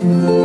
Mm-hmm.